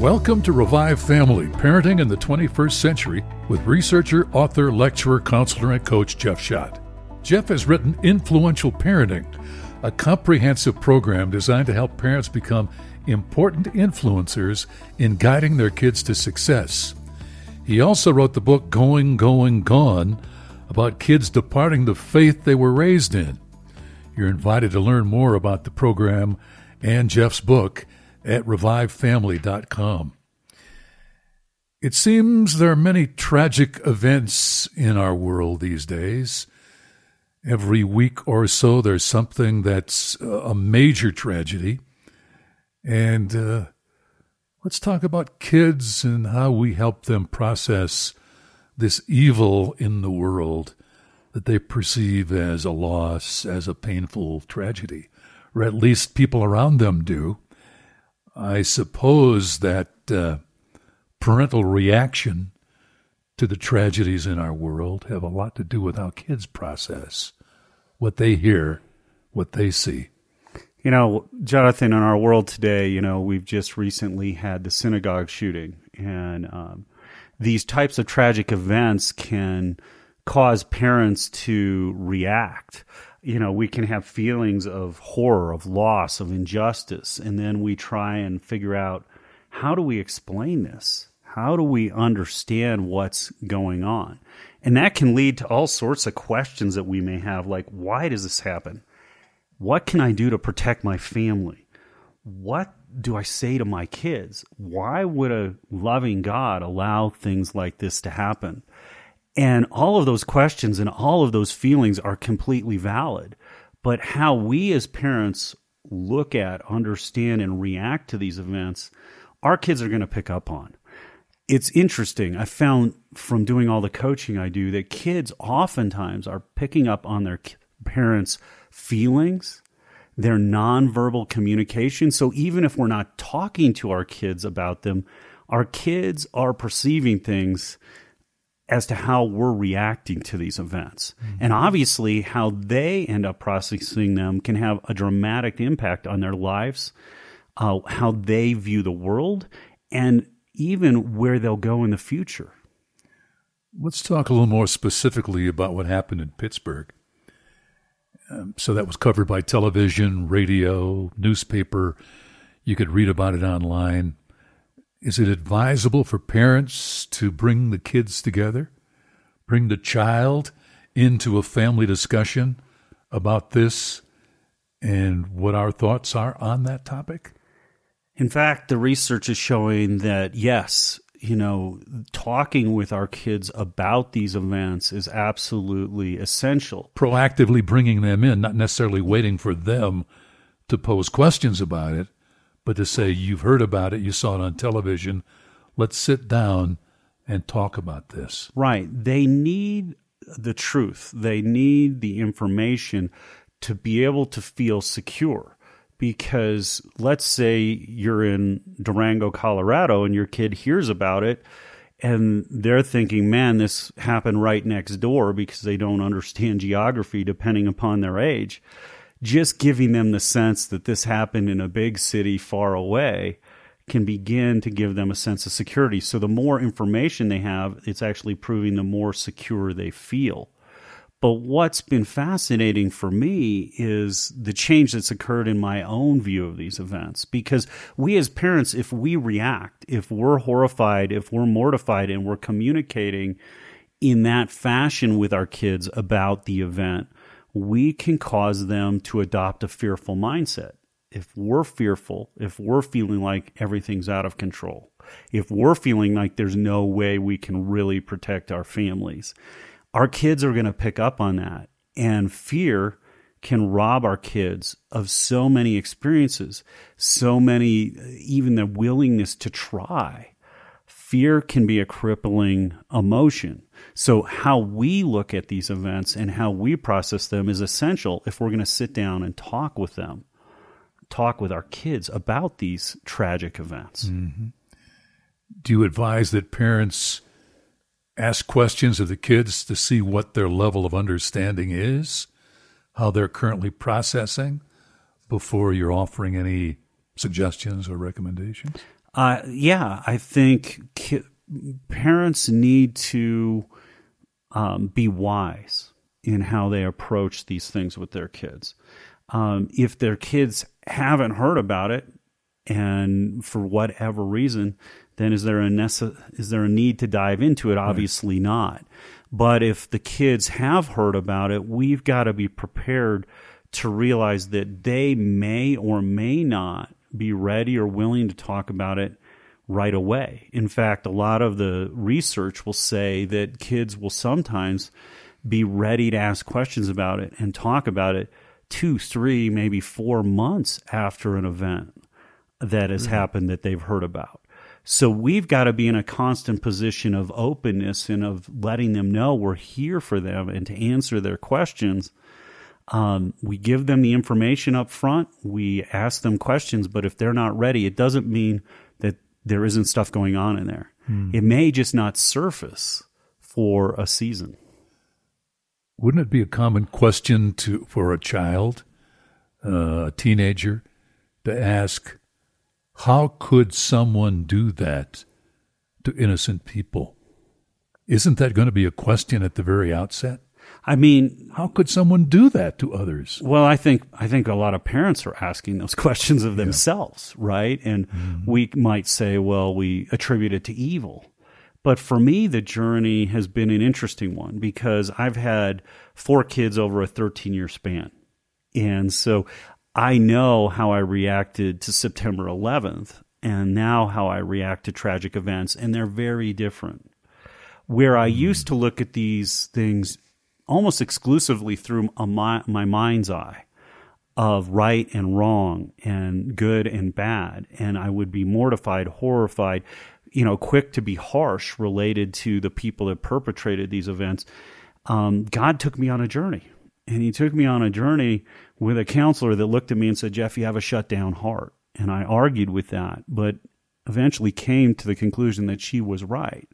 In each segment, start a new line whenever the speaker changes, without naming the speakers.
Welcome to Revive Family Parenting in the 21st Century with researcher, author, lecturer, counselor, and coach Jeff Schadt. Jeff has written Influential Parenting, a comprehensive program designed to help parents become important influencers in guiding their kids to success. He also wrote the book Going, Going, Gone about kids departing the faith they were raised in. You're invited to learn more about the program and Jeff's book at revivefamily.com. It seems there are many tragic events in our world these days. Every week or so, there's something that's a major tragedy. And uh, let's talk about kids and how we help them process this evil in the world that they perceive as a loss, as a painful tragedy, or at least people around them do. I suppose that uh, parental reaction to the tragedies in our world have a lot to do with how kids process what they hear, what they see.
You know, Jonathan, in our world today, you know, we've just recently had the synagogue shooting, and um, these types of tragic events can cause parents to react you know, we can have feelings of horror, of loss, of injustice, and then we try and figure out how do we explain this? How do we understand what's going on? And that can lead to all sorts of questions that we may have, like, why does this happen? What can I do to protect my family? What do I say to my kids? Why would a loving God allow things like this to happen? And all of those questions and all of those feelings are completely valid. But how we as parents look at, understand, and react to these events, our kids are going to pick up on. It's interesting. I found from doing all the coaching I do that kids oftentimes are picking up on their parents' feelings, their nonverbal communication. So even if we're not talking to our kids about them, our kids are perceiving things as to how we're reacting to these events. Mm-hmm. And obviously, how they end up processing them can have a dramatic impact on their lives, uh, how they view the world, and even where they'll go in the future.
Let's talk a little more specifically about what happened in Pittsburgh. Um, so that was covered by television, radio, newspaper. You could read about it online. Is it advisable for parents to bring the kids together, bring the child into a family discussion about this and what our thoughts are on that topic?
In fact, the research is showing that yes, you know, talking with our kids about these events is absolutely essential.
Proactively bringing them in, not necessarily waiting for them to pose questions about it, but to say, you've heard about it, you saw it on television, let's sit down and talk about this.
Right. They need the truth, they need the information to be able to feel secure. Because let's say you're in Durango, Colorado, and your kid hears about it and they're thinking, man, this happened right next door because they don't understand geography depending upon their age just giving them the sense that this happened in a big city far away can begin to give them a sense of security. So the more information they have, it's actually proving the more secure they feel. But what's been fascinating for me is the change that's occurred in my own view of these events. Because we as parents, if we react, if we're horrified, if we're mortified, and we're communicating in that fashion with our kids about the event, we can cause them to adopt a fearful mindset. If we're fearful, if we're feeling like everything's out of control, if we're feeling like there's no way we can really protect our families, our kids are going to pick up on that. And fear can rob our kids of so many experiences, so many, even the willingness to try. Fear can be a crippling emotion. So, how we look at these events and how we process them is essential if we're going to sit down and talk with them, talk with our kids about these tragic events. Mm-hmm.
Do you advise that parents ask questions of the kids to see what their level of understanding is, how they're currently processing, before you're offering any suggestions or recommendations?
Uh, yeah, I think ki- parents need to um, be wise in how they approach these things with their kids. Um, if their kids haven't heard about it, and for whatever reason, then is there a nece- is there a need to dive into it? Obviously right. not. But if the kids have heard about it, we've got to be prepared to realize that they may or may not be ready or willing to talk about it right away. In fact, a lot of the research will say that kids will sometimes be ready to ask questions about it and talk about it two, three, maybe four months after an event that has mm-hmm. happened that they've heard about. So we've got to be in a constant position of openness and of letting them know we're here for them and to answer their questions. Um, we give them the information up front. We ask them questions, but if they're not ready, it doesn't mean that there isn't stuff going on in there. Hmm. It may just not surface for a season.
Wouldn't it be a common question to for a child, uh, a teenager, to ask, "How could someone do that to innocent people?" Isn't that going to be a question at the very outset?
I mean,
how could someone do that to others?
Well, I think I think a lot of parents are asking those questions of themselves, yeah. right? And mm-hmm. we might say, well, we attribute it to evil. But for me, the journey has been an interesting one because I've had four kids over a 13 year span. And so I know how I reacted to September 11th and now how I react to tragic events, and they're very different. Where I used to look at these things almost exclusively through my, my mind's eye of right and wrong and good and bad, and I would be mortified, horrified, you know, quick to be harsh related to the people that perpetrated these events, um, God took me on a journey. And he took me on a journey with a counselor that looked at me and said, Jeff, you have a shut down heart. And I argued with that, but eventually came to the conclusion that she was right.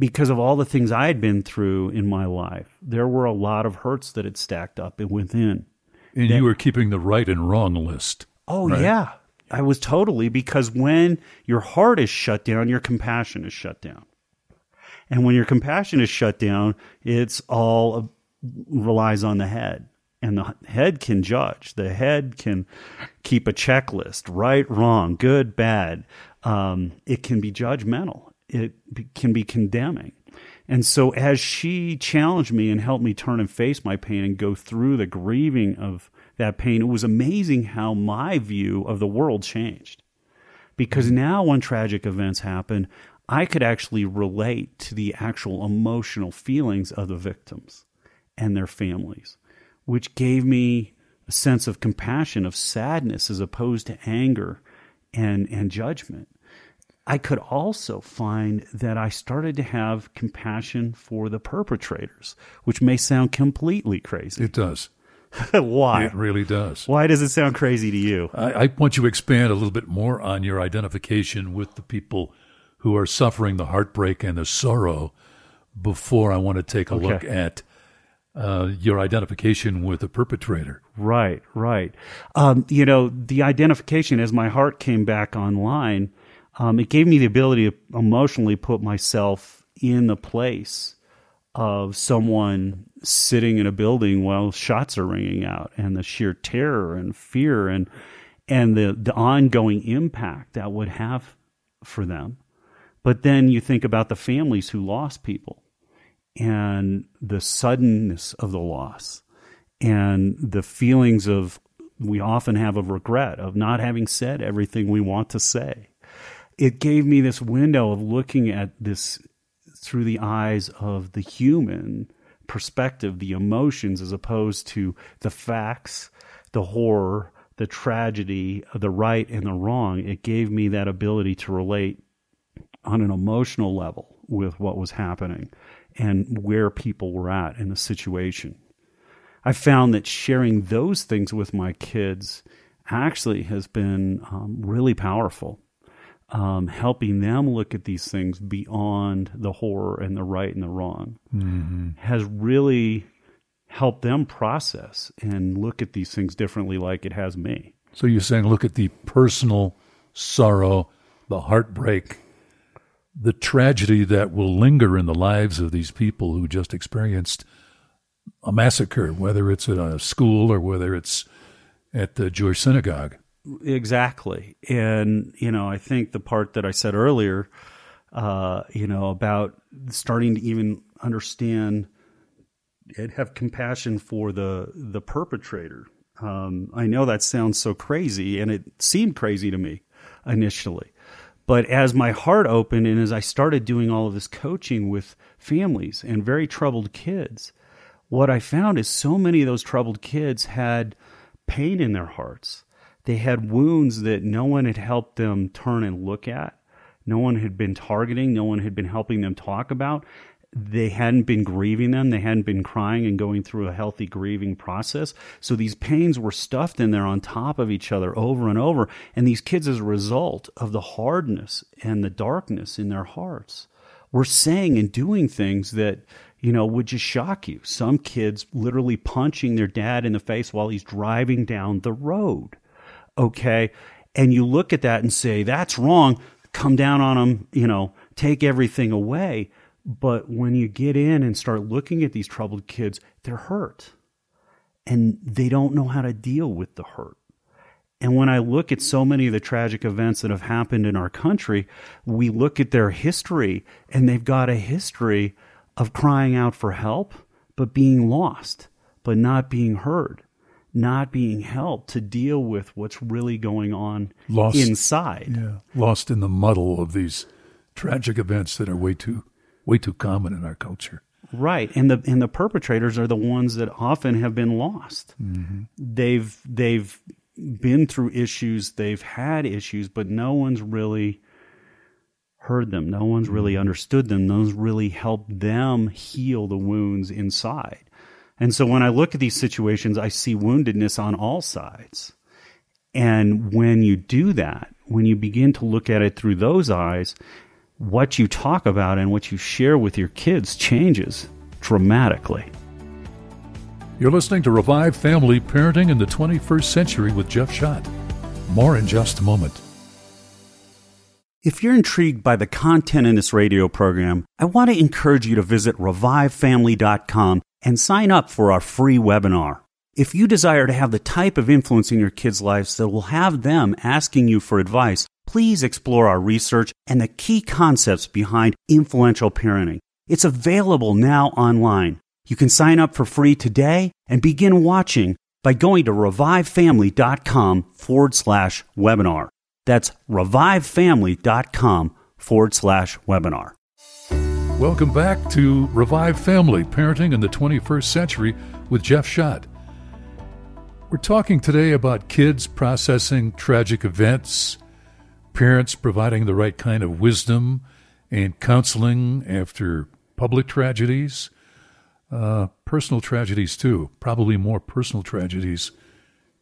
Because of all the things I had been through in my life, there were a lot of hurts that had stacked up within.
And that, you were keeping the right and wrong list.
Oh,
right?
yeah. I was totally because when your heart is shut down, your compassion is shut down. And when your compassion is shut down, it's all uh, relies on the head. And the head can judge. The head can keep a checklist right, wrong, good, bad. Um, it can be judgmental. It can be condemning. And so, as she challenged me and helped me turn and face my pain and go through the grieving of that pain, it was amazing how my view of the world changed. Because now, when tragic events happen, I could actually relate to the actual emotional feelings of the victims and their families, which gave me a sense of compassion, of sadness, as opposed to anger and, and judgment. I could also find that I started to have compassion for the perpetrators, which may sound completely crazy.
It does.
Why?
It really does.
Why does it sound crazy to you?
I, I, want you to expand a little bit more on your identification with the people who are suffering the heartbreak and the sorrow before I want to take a okay. look at uh, your identification with the perpetrator.
Right, right. Um, you know, the identification as my heart came back online, um, it gave me the ability to emotionally put myself in the place of someone sitting in a building while shots are ringing out and the sheer terror and fear and and the the ongoing impact that would have for them but then you think about the families who lost people and the suddenness of the loss and the feelings of we often have of regret of not having said everything we want to say. It gave me this window of looking at this through the eyes of the human perspective, the emotions, as opposed to the facts, the horror, the tragedy, the right and the wrong. It gave me that ability to relate on an emotional level with what was happening and where people were at in the situation. I found that sharing those things with my kids actually has been um, really powerful. Um, helping them look at these things beyond the horror and the right and the wrong mm-hmm. has really helped them process and look at these things differently, like it has me.
So you're saying look at the personal sorrow the heartbreak, the tragedy that will linger in the lives of these people who just experienced a massacre, whether it's at a school or whether it's at the Jewish synagogue.
Exactly. And, you know, I think the part that I said earlier, uh, you know, about starting to even understand and have compassion for the the perpetrator. Um, I know that sounds so crazy, and it seemed crazy to me initially. But as my heart opened and as I started doing all of this coaching with families and very troubled kids, what I found is so many of those troubled kids had pain in their hearts. They had wounds that no one had helped them turn and look at. No one had been targeting. No one had been helping them talk about. They hadn't been grieving them. They hadn't been crying and going through a healthy grieving process. So these pains were stuffed in there on top of each other over and over. And these kids, as a result of the hardness and the darkness in their hearts, were saying and doing things that you know, would just shock you. Some kids literally punching their dad in the face while he's driving down the road. Okay. And you look at that and say, that's wrong. Come down on them, you know, take everything away. But when you get in and start looking at these troubled kids, they're hurt and they don't know how to deal with the hurt. And when I look at so many of the tragic events that have happened in our country, we look at their history and they've got a history of crying out for help, but being lost, but not being heard, not being helped to deal with what's really going on lost, inside.
Yeah, lost in the muddle of these tragic events that are way too way too common in our culture.
Right, and the and the perpetrators are the ones that often have been lost. Mm-hmm. They've they've been through issues, they've had issues, but no one's really heard them. No one's really mm-hmm. understood them. No one's really helped them heal the wounds inside. And so when I look at these situations, I see woundedness on all sides. And when you do that, when you begin to look at it through those eyes, what you talk about and what you share with your kids changes dramatically.
You're listening to Revive Family Parenting in the 21st Century with Jeff Schadt. More in just a moment.
If you're intrigued by the content in this radio program, I want to encourage you to visit revivefamily.com and sign up for our free webinar. If you desire to have the type of influence in your kids' lives that will have them asking you for advice, please explore our research and the key concepts behind influential parenting. It's available now online. You can sign up for free today and begin watching by going to revivefamily.com forward slash webinar. That's revivefamily.com forward slash webinar.
Welcome back to Revive Family Parenting in the 21st Century with Jeff Schadt. We're talking today about kids processing tragic events, parents providing the right kind of wisdom and counseling after public tragedies, uh, personal tragedies too. Probably more personal tragedies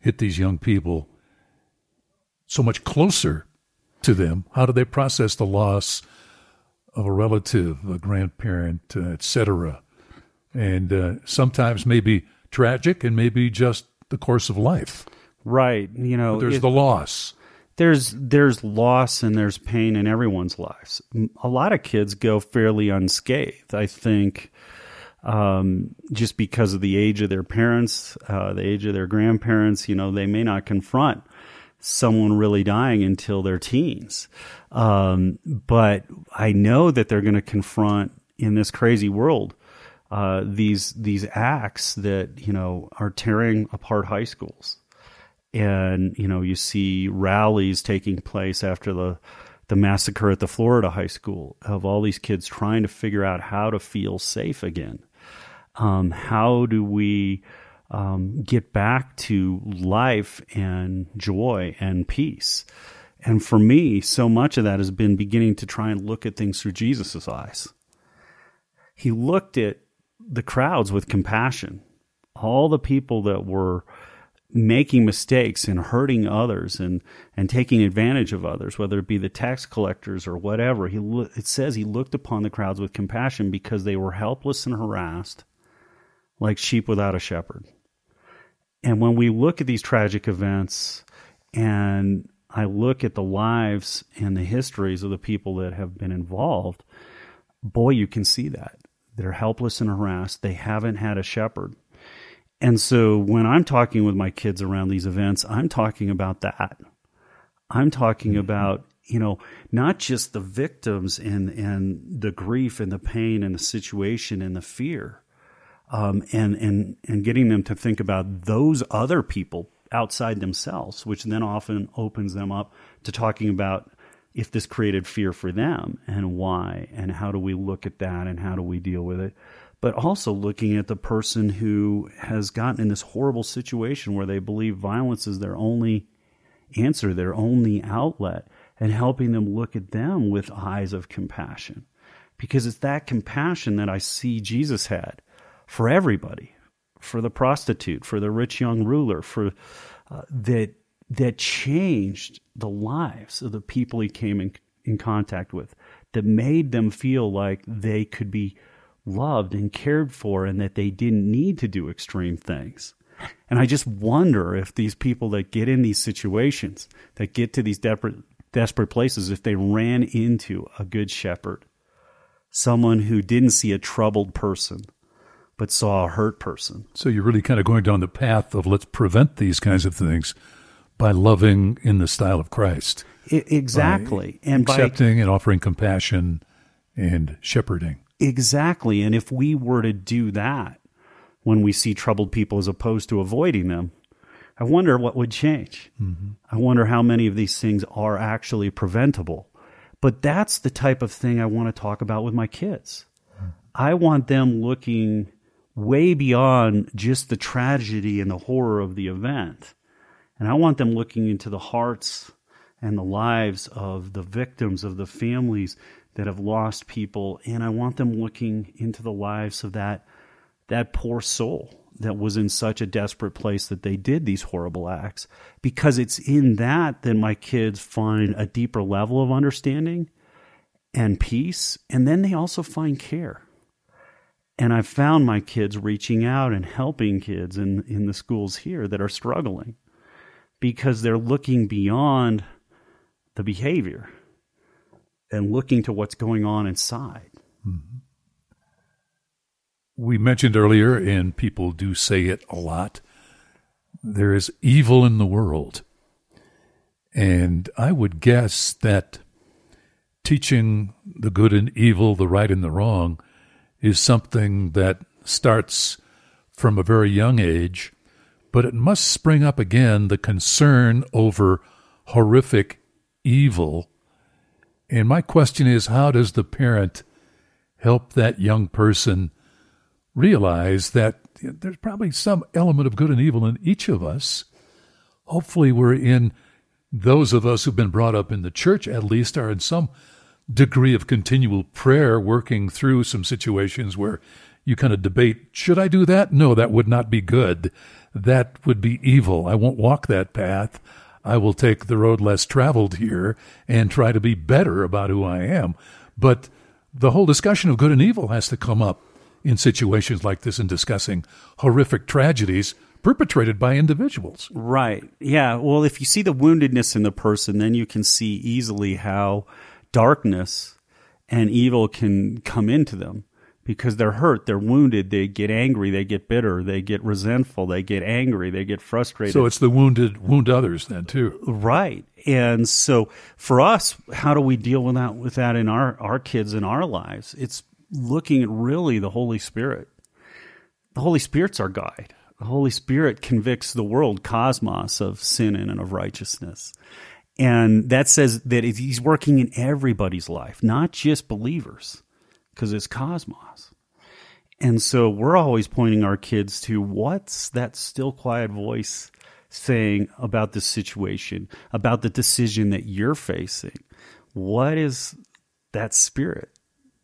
hit these young people so much closer to them? How do they process the loss of a relative, a grandparent, uh, etc.? And uh, sometimes maybe tragic and maybe just the course of life.
Right. You know,
but there's it, the loss.
There's there's loss and there's pain in everyone's lives. A lot of kids go fairly unscathed. I think um, just because of the age of their parents, uh, the age of their grandparents, you know, they may not confront someone really dying until their teens. Um, but I know that they're going to confront in this crazy world uh, these these acts that you know are tearing apart high schools, and you know you see rallies taking place after the the massacre at the Florida high school of all these kids trying to figure out how to feel safe again. Um, how do we um, get back to life and joy and peace. And for me, so much of that has been beginning to try and look at things through Jesus' eyes. He looked at the crowds with compassion, all the people that were making mistakes and hurting others and, and taking advantage of others, whether it be the tax collectors or whatever. He lo- it says he looked upon the crowds with compassion because they were helpless and harassed, like sheep without a shepherd. And when we look at these tragic events, and I look at the lives and the histories of the people that have been involved, boy, you can see that. They're helpless and harassed. They haven't had a shepherd. And so when I'm talking with my kids around these events, I'm talking about that. I'm talking mm-hmm. about, you know, not just the victims and, and the grief and the pain and the situation and the fear, um, and, and, and getting them to think about those other people outside themselves, which then often opens them up to talking about if this created fear for them and why, and how do we look at that and how do we deal with it. But also looking at the person who has gotten in this horrible situation where they believe violence is their only answer, their only outlet, and helping them look at them with eyes of compassion. Because it's that compassion that I see Jesus had for everybody, for the prostitute, for the rich young ruler, for uh, that that changed the lives of the people he came in, in contact with, that made them feel like they could be loved and cared for and that they didn't need to do extreme things. And I just wonder if these people that get in these situations, that get to these desperate, desperate places, if they ran into a good shepherd, someone who didn't see a troubled person, but saw a hurt person.
So you're really kind of going down the path of let's prevent these kinds of things by loving in the style of Christ.
I, exactly.
By and accepting by, and offering compassion and shepherding.
Exactly. And if we were to do that when we see troubled people as opposed to avoiding them, I wonder what would change. Mm-hmm. I wonder how many of these things are actually preventable. But that's the type of thing I want to talk about with my kids. Mm-hmm. I want them looking way beyond just the tragedy and the horror of the event. And I want them looking into the hearts and the lives of the victims, of the families that have lost people. And I want them looking into the lives of that, that poor soul that was in such a desperate place that they did these horrible acts. Because it's in that that my kids find a deeper level of understanding and peace. And then they also find care. And I've found my kids reaching out and helping kids in, in the schools here that are struggling because they're looking beyond the behavior and looking to what's going on inside. Mm-hmm.
We mentioned earlier, and people do say it a lot there is evil in the world. And I would guess that teaching the good and evil, the right and the wrong, is something that starts from a very young age, but it must spring up again the concern over horrific evil. And my question is how does the parent help that young person realize that there's probably some element of good and evil in each of us? Hopefully, we're in those of us who've been brought up in the church, at least, are in some degree of continual prayer, working through some situations where you kind of debate, should I do that? No, that would not be good. That would be evil. I won't walk that path. I will take the road less traveled here and try to be better about who I am. But the whole discussion of good and evil has to come up in situations like this in discussing horrific tragedies perpetrated by individuals.
Right. Yeah. Well, if you see the woundedness in the person, then you can see easily how darkness and evil can come into them because they're hurt, they're wounded, they get angry, they get bitter, they get resentful, they get angry, they get frustrated.
So it's the wounded wound others then too.
Right. And so for us, how do we deal with that with that in our our kids in our lives? It's looking at really the Holy Spirit. The Holy Spirit's our guide. The Holy Spirit convicts the world cosmos of sin and of righteousness. And that says that he's working in everybody's life, not just believers, because it's cosmos. And so we're always pointing our kids to what's that still quiet voice saying about the situation, about the decision that you're facing? What is that spirit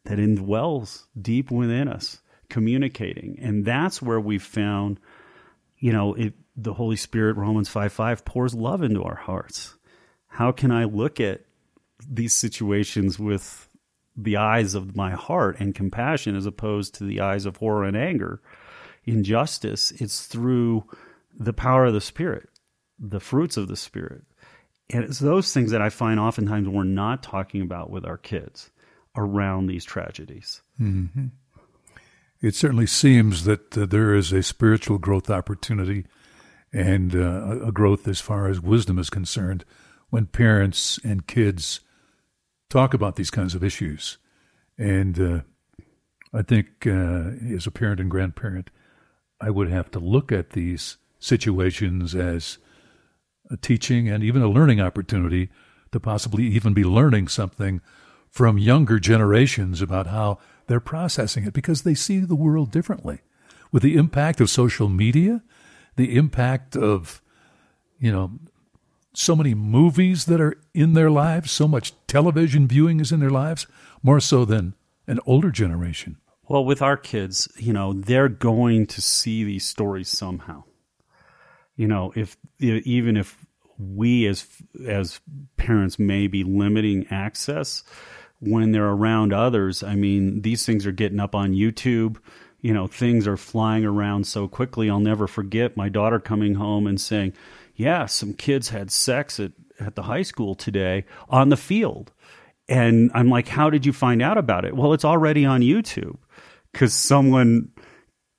that indwells deep within us communicating? And that's where we found, you know, it, the Holy Spirit, Romans 5 5, pours love into our hearts how can I look at these situations with the eyes of my heart and compassion as opposed to the eyes of horror and anger, injustice? It's through the power of the Spirit, the fruits of the Spirit. And it's those things that I find oftentimes we're not talking about with our kids around these tragedies.
Mm-hmm. It certainly seems that uh, there is a spiritual growth opportunity and uh, a growth as far as wisdom is concerned when parents and kids talk about these kinds of issues. And uh, I think uh, as a parent and grandparent, I would have to look at these situations as a teaching and even a learning opportunity to possibly even be learning something from younger generations about how they're processing it because they see the world differently. With the impact of social media, the impact of, you know, so many movies that are in their lives, so much television viewing is in their lives, more so than an older generation.
Well, with our kids, you know, they're going to see these stories somehow. You know, if even if we as as parents may be limiting access when they're around others, I mean, these things are getting up on YouTube. You know, things are flying around so quickly. I'll never forget my daughter coming home and saying, "Yeah, some kids had sex at at the high school today on the field." And I'm like, "How did you find out about it?" Well, it's already on YouTube because someone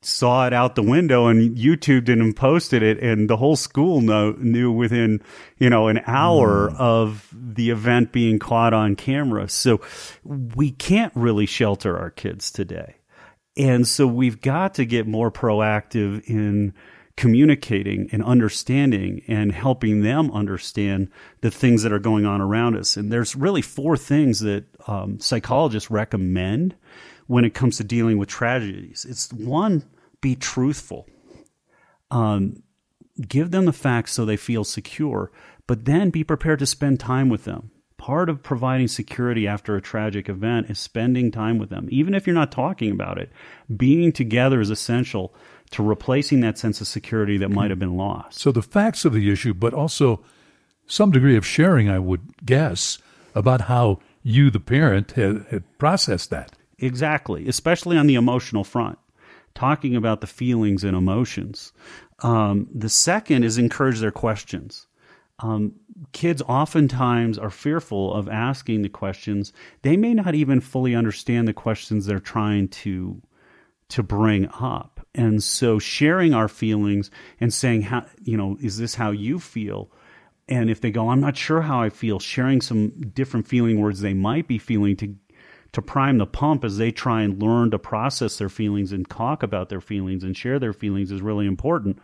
saw it out the window and YouTube didn't posted it and the whole school know, knew within, you know, an hour mm. of the event being caught on camera. So we can't really shelter our kids today. And so we've got to get more proactive in communicating and understanding and helping them understand the things that are going on around us. And there's really four things that um, psychologists recommend when it comes to dealing with tragedies. It's one, be truthful. Um, give them the facts so they feel secure, but then be prepared to spend time with them. Part of providing security after a tragic event is spending time with them. Even if you're not talking about it, being together is essential to replacing that sense of security that might have been lost.
So the facts of the issue, but also some degree of sharing, I would guess, about how you, the parent, had, had processed that.
Exactly, especially on the emotional front, talking about the feelings and emotions. Um, the second is encourage their questions. Um, kids oftentimes are fearful of asking the questions. They may not even fully understand the questions they're trying to to bring up. And so sharing our feelings and saying how you know, is this how you feel? And if they go, I'm not sure how I feel, sharing some different feeling words they might be feeling to to prime the pump as they try and learn to process their feelings and talk about their feelings and share their feelings is really important.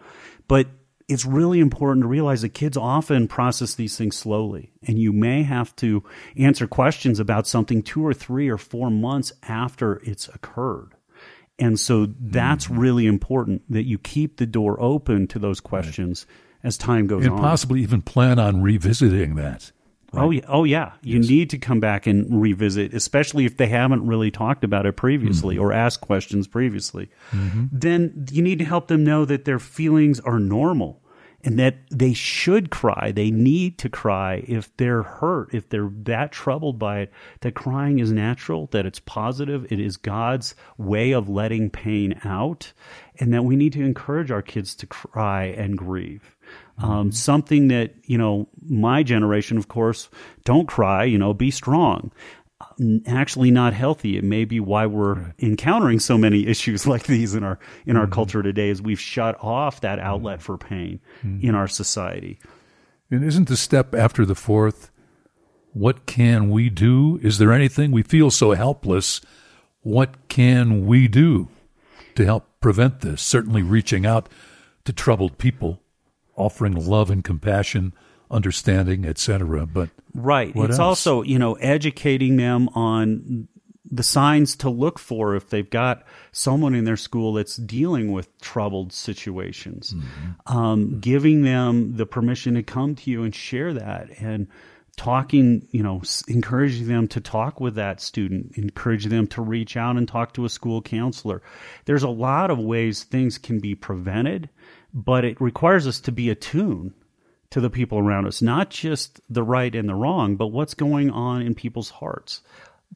But it's really important to realize that kids often process these things slowly, and you may have to answer questions about something two or three or four months after it's occurred. And so that's mm-hmm. really important that you keep the door open to those questions right. as time goes
and
on.
And possibly even plan on revisiting that.
Right? Oh yeah, oh yeah. You yes. need to come back and revisit, especially if they haven't really talked about it previously mm-hmm. or asked questions previously. Mm-hmm. Then you need to help them know that their feelings are normal and that they should cry. They need to cry if they're hurt, if they're that troubled by it. That crying is natural, that it's positive, it is God's way of letting pain out, and that we need to encourage our kids to cry and grieve. Um, something that, you know, my generation, of course, don't cry, you know, be strong. Actually, not healthy. It may be why we're encountering so many issues like these in our in our mm-hmm. culture today, is we've shut off that outlet mm-hmm. for pain mm-hmm. in our society.
And isn't the step after the fourth? What can we do? Is there anything we feel so helpless? What can we do to help prevent this? Certainly, reaching out to troubled people offering love and compassion, understanding, etc. But
right, it's else? also you know educating them on the signs to look for if they've got someone in their school that's dealing with troubled situations, mm-hmm. um, giving them the permission to come to you and share that and talking, you know, encouraging them to talk with that student, encouraging them to reach out and talk to a school counselor. There's a lot of ways things can be prevented but it requires us to be attuned to the people around us, not just the right and the wrong, but what's going on in people's hearts.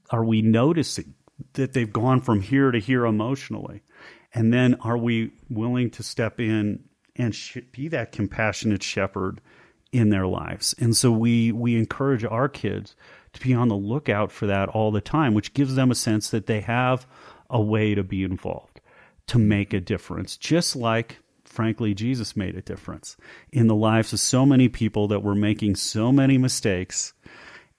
Are we noticing that they've gone from here to here emotionally? And then are we willing to step in and sh- be that compassionate shepherd in their lives. And so we we encourage our kids to be on the lookout for that all the time, which gives them a sense that they have a way to be involved, to make a difference, just like frankly Jesus made a difference in the lives of so many people that were making so many mistakes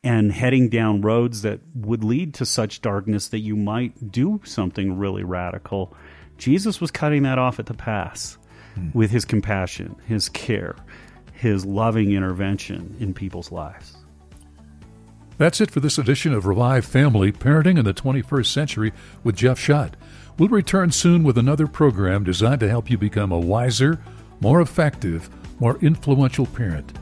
and heading down roads that would lead to such darkness that you might do something really radical. Jesus was cutting that off at the pass mm. with his compassion, his care, his loving intervention in people's lives.
That's it for this edition of Revive Family Parenting in the 21st Century with Jeff Schadt. We'll return soon with another program designed to help you become a wiser, more effective, more influential parent.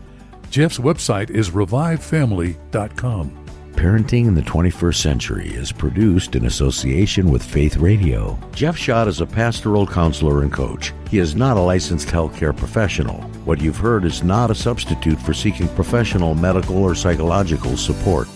Jeff's website is revivefamily.com.
Parenting in the 21st Century is produced in association with Faith Radio. Jeff Schadt is a pastoral counselor and coach. He is not a licensed healthcare professional. What you've heard is not a substitute for seeking professional medical or psychological support.